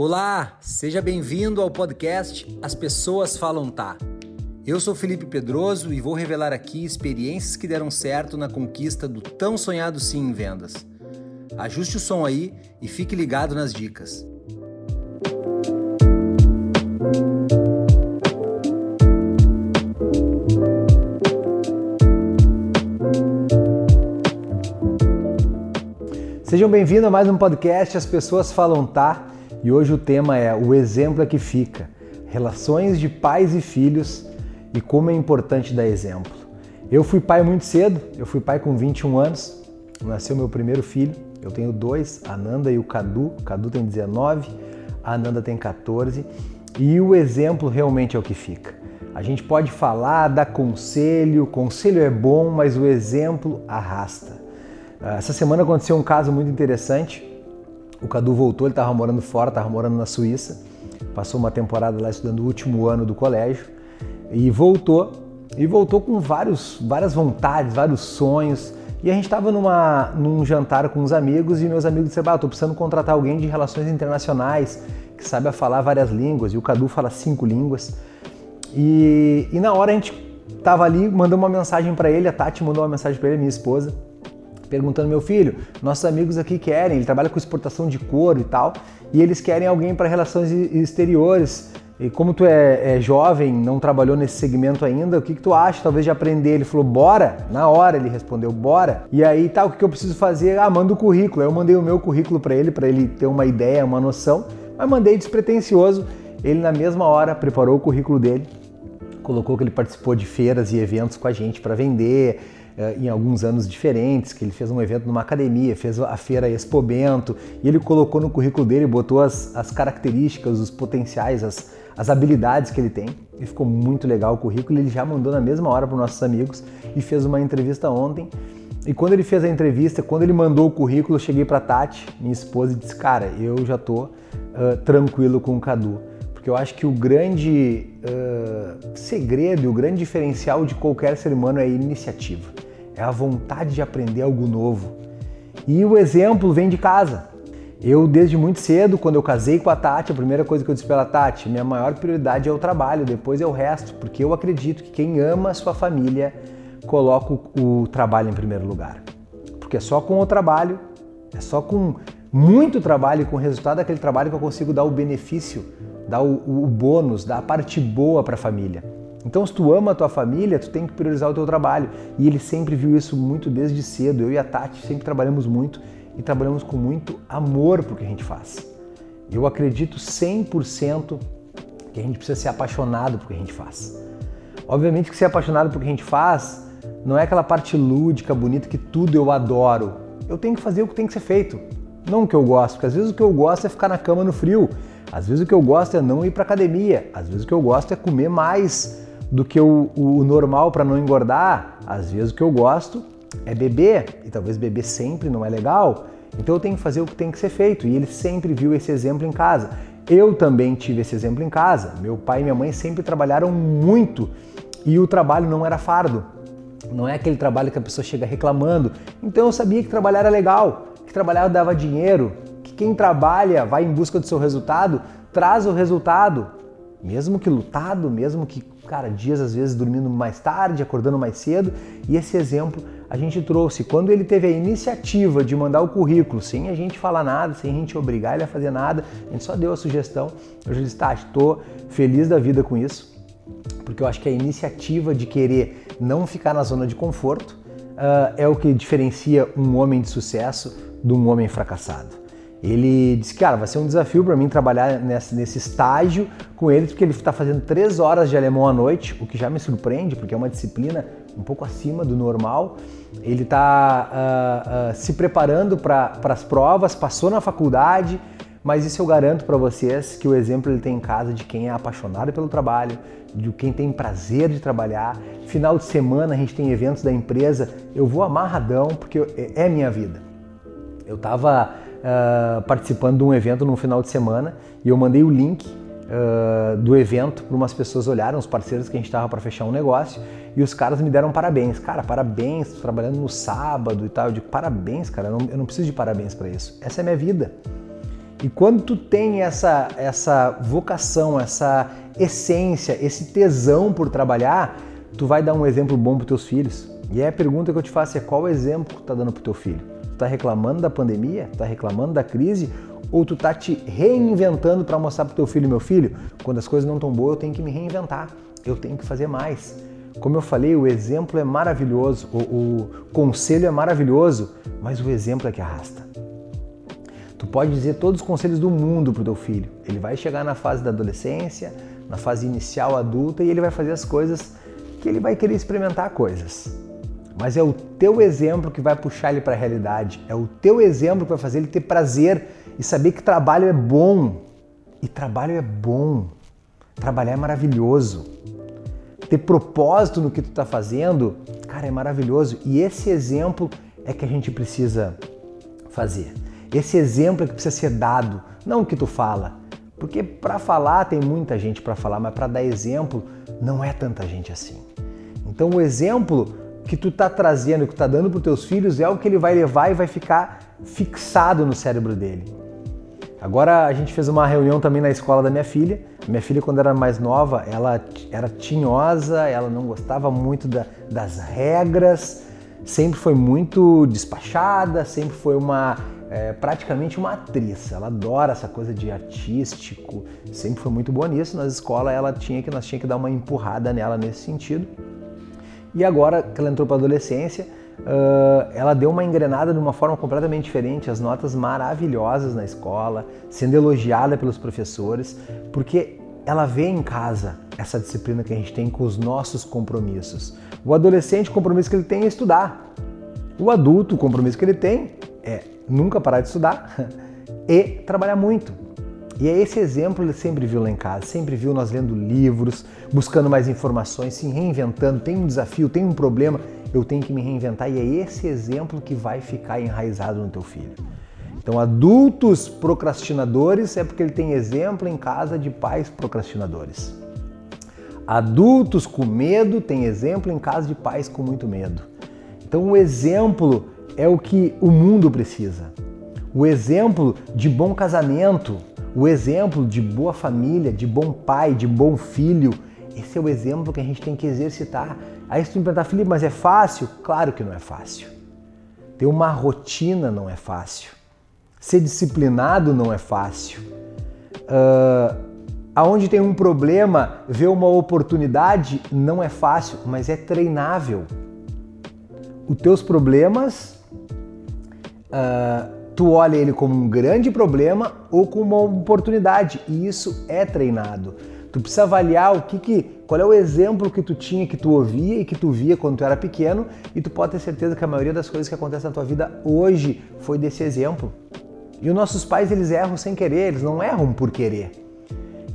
Olá, seja bem-vindo ao podcast As Pessoas Falam Tá. Eu sou Felipe Pedroso e vou revelar aqui experiências que deram certo na conquista do tão sonhado sim em vendas. Ajuste o som aí e fique ligado nas dicas. Sejam bem-vindos a mais um podcast As Pessoas Falam Tá. E hoje o tema é o exemplo é que fica. Relações de pais e filhos e como é importante dar exemplo. Eu fui pai muito cedo, eu fui pai com 21 anos, nasceu meu primeiro filho. Eu tenho dois, a Nanda e o Cadu. O Cadu tem 19, a Nanda tem 14. E o exemplo realmente é o que fica. A gente pode falar, dar conselho, conselho é bom, mas o exemplo arrasta. Essa semana aconteceu um caso muito interessante. O Cadu voltou, ele estava morando fora, estava morando na Suíça, passou uma temporada lá estudando o último ano do colégio e voltou. E voltou com vários, várias vontades, vários sonhos. E a gente estava num jantar com uns amigos e meus amigos disseram: ah, precisando contratar alguém de relações internacionais que saiba falar várias línguas. E o Cadu fala cinco línguas. E, e na hora a gente estava ali, mandou uma mensagem para ele, a Tati mandou uma mensagem para ele, minha esposa perguntando meu filho, nossos amigos aqui querem, ele trabalha com exportação de couro e tal, e eles querem alguém para relações exteriores. E como tu é, é, jovem, não trabalhou nesse segmento ainda, o que, que tu acha talvez de aprender? Ele falou, bora! Na hora ele respondeu, bora! E aí tá, o que, que eu preciso fazer? Ah, manda o currículo. Eu mandei o meu currículo para ele, para ele ter uma ideia, uma noção, mas mandei despretensioso. Ele na mesma hora preparou o currículo dele, colocou que ele participou de feiras e eventos com a gente para vender, em alguns anos diferentes, que ele fez um evento numa academia, fez a feira Expo Bento, e ele colocou no currículo dele, botou as, as características, os potenciais, as, as habilidades que ele tem. E ficou muito legal o currículo, ele já mandou na mesma hora para os nossos amigos e fez uma entrevista ontem. E quando ele fez a entrevista, quando ele mandou o currículo, eu cheguei para Tati, minha esposa, e disse: Cara, eu já tô uh, tranquilo com o Cadu. Porque eu acho que o grande uh, segredo, o grande diferencial de qualquer ser humano é a iniciativa é a vontade de aprender algo novo. E o exemplo vem de casa. Eu, desde muito cedo, quando eu casei com a Tati, a primeira coisa que eu disse para Tati, minha maior prioridade é o trabalho, depois é o resto, porque eu acredito que quem ama a sua família coloca o, o trabalho em primeiro lugar. Porque é só com o trabalho, é só com muito trabalho e com o resultado daquele trabalho que eu consigo dar o benefício, dar o, o bônus, dar a parte boa para a família. Então, se tu ama a tua família, tu tem que priorizar o teu trabalho. E ele sempre viu isso muito desde cedo. Eu e a Tati sempre trabalhamos muito e trabalhamos com muito amor pro que a gente faz. Eu acredito 100% que a gente precisa ser apaixonado por que a gente faz. Obviamente que ser apaixonado por que a gente faz não é aquela parte lúdica, bonita que tudo eu adoro. Eu tenho que fazer o que tem que ser feito, não o que eu gosto, porque às vezes o que eu gosto é ficar na cama no frio. Às vezes o que eu gosto é não ir para academia, às vezes o que eu gosto é comer mais do que o, o normal para não engordar, às vezes o que eu gosto é beber, e talvez beber sempre não é legal, então eu tenho que fazer o que tem que ser feito. E ele sempre viu esse exemplo em casa. Eu também tive esse exemplo em casa. Meu pai e minha mãe sempre trabalharam muito e o trabalho não era fardo. Não é aquele trabalho que a pessoa chega reclamando. Então eu sabia que trabalhar era legal, que trabalhar dava dinheiro, que quem trabalha vai em busca do seu resultado, traz o resultado, mesmo que lutado, mesmo que cara, dias às vezes dormindo mais tarde, acordando mais cedo, e esse exemplo a gente trouxe. Quando ele teve a iniciativa de mandar o currículo, sem a gente falar nada, sem a gente obrigar ele a fazer nada, a gente só deu a sugestão. Eu já disse, tá, estou feliz da vida com isso, porque eu acho que a iniciativa de querer não ficar na zona de conforto uh, é o que diferencia um homem de sucesso de um homem fracassado. Ele disse, cara, vai ser um desafio para mim trabalhar nesse, nesse estágio com ele, porque ele está fazendo três horas de alemão à noite, o que já me surpreende, porque é uma disciplina um pouco acima do normal. Ele está uh, uh, se preparando para as provas, passou na faculdade, mas isso eu garanto para vocês que o exemplo ele tem em casa de quem é apaixonado pelo trabalho, de quem tem prazer de trabalhar. Final de semana a gente tem eventos da empresa, eu vou amarradão porque é, é minha vida. Eu estava uh, participando de um evento no final de semana e eu mandei o link uh, do evento para umas pessoas olharem, os parceiros que a gente estava para fechar um negócio e os caras me deram parabéns. Cara, parabéns, tô trabalhando no sábado e tal. Eu digo, parabéns, cara, eu não, eu não preciso de parabéns para isso. Essa é a minha vida. E quando tu tem essa, essa vocação, essa essência, esse tesão por trabalhar, tu vai dar um exemplo bom para teus filhos. E aí a pergunta que eu te faço é qual exemplo tu tá dando pro teu filho? Tá reclamando da pandemia? Tá reclamando da crise? Ou tu tá te reinventando para mostrar pro teu filho, meu filho, quando as coisas não estão boas, eu tenho que me reinventar. Eu tenho que fazer mais. Como eu falei, o exemplo é maravilhoso, o, o conselho é maravilhoso, mas o exemplo é que arrasta. Tu pode dizer todos os conselhos do mundo pro teu filho. Ele vai chegar na fase da adolescência, na fase inicial adulta e ele vai fazer as coisas que ele vai querer experimentar coisas. Mas é o teu exemplo que vai puxar ele para a realidade. É o teu exemplo que vai fazer ele ter prazer e saber que trabalho é bom. E trabalho é bom. Trabalhar é maravilhoso. Ter propósito no que tu está fazendo, cara, é maravilhoso. E esse exemplo é que a gente precisa fazer. Esse exemplo é que precisa ser dado, não o que tu fala. Porque para falar tem muita gente para falar, mas para dar exemplo não é tanta gente assim. Então o exemplo que tu tá trazendo, que tu tá dando para teus filhos é o que ele vai levar e vai ficar fixado no cérebro dele. Agora a gente fez uma reunião também na escola da minha filha. Minha filha, quando era mais nova, ela era tinhosa, ela não gostava muito da, das regras, sempre foi muito despachada, sempre foi uma é, praticamente uma atriz. Ela adora essa coisa de artístico, sempre foi muito boa nisso. Na escola ela tinha que nós tinha que dar uma empurrada nela nesse sentido. E agora que ela entrou para a adolescência, uh, ela deu uma engrenada de uma forma completamente diferente, as notas maravilhosas na escola, sendo elogiada pelos professores, porque ela vê em casa essa disciplina que a gente tem com os nossos compromissos. O adolescente, o compromisso que ele tem é estudar. O adulto, o compromisso que ele tem é nunca parar de estudar e trabalhar muito. E é esse exemplo ele sempre viu lá em casa, sempre viu nós lendo livros, buscando mais informações, se reinventando. Tem um desafio, tem um problema, eu tenho que me reinventar. E é esse exemplo que vai ficar enraizado no teu filho. Então, adultos procrastinadores é porque ele tem exemplo em casa de pais procrastinadores. Adultos com medo tem exemplo em casa de pais com muito medo. Então, o exemplo é o que o mundo precisa. O exemplo de bom casamento, o exemplo de boa família, de bom pai, de bom filho, esse é o exemplo que a gente tem que exercitar. Aí se tu me perguntar, Felipe, mas é fácil? Claro que não é fácil. Ter uma rotina não é fácil. Ser disciplinado não é fácil. Uh, aonde tem um problema, ver uma oportunidade não é fácil, mas é treinável. Os teus problemas uh, tu olha ele como um grande problema ou como uma oportunidade e isso é treinado. Tu precisa avaliar o que, que qual é o exemplo que tu tinha, que tu ouvia e que tu via quando tu era pequeno e tu pode ter certeza que a maioria das coisas que acontecem na tua vida hoje foi desse exemplo. E os nossos pais eles erram sem querer, eles não erram por querer.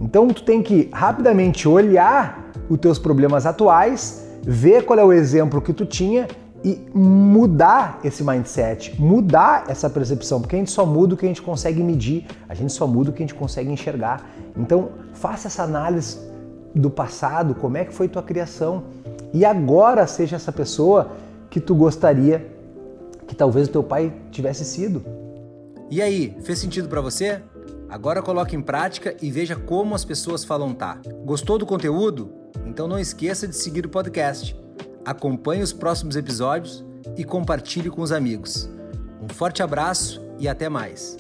Então tu tem que rapidamente olhar os teus problemas atuais, ver qual é o exemplo que tu tinha e mudar esse mindset, mudar essa percepção, porque a gente só muda o que a gente consegue medir, a gente só muda o que a gente consegue enxergar. Então, faça essa análise do passado, como é que foi tua criação e agora seja essa pessoa que tu gostaria que talvez o teu pai tivesse sido. E aí, fez sentido para você? Agora coloque em prática e veja como as pessoas falam tá. Gostou do conteúdo? Então não esqueça de seguir o podcast acompanhe os próximos episódios e compartilhe com os amigos. Um forte abraço e até mais!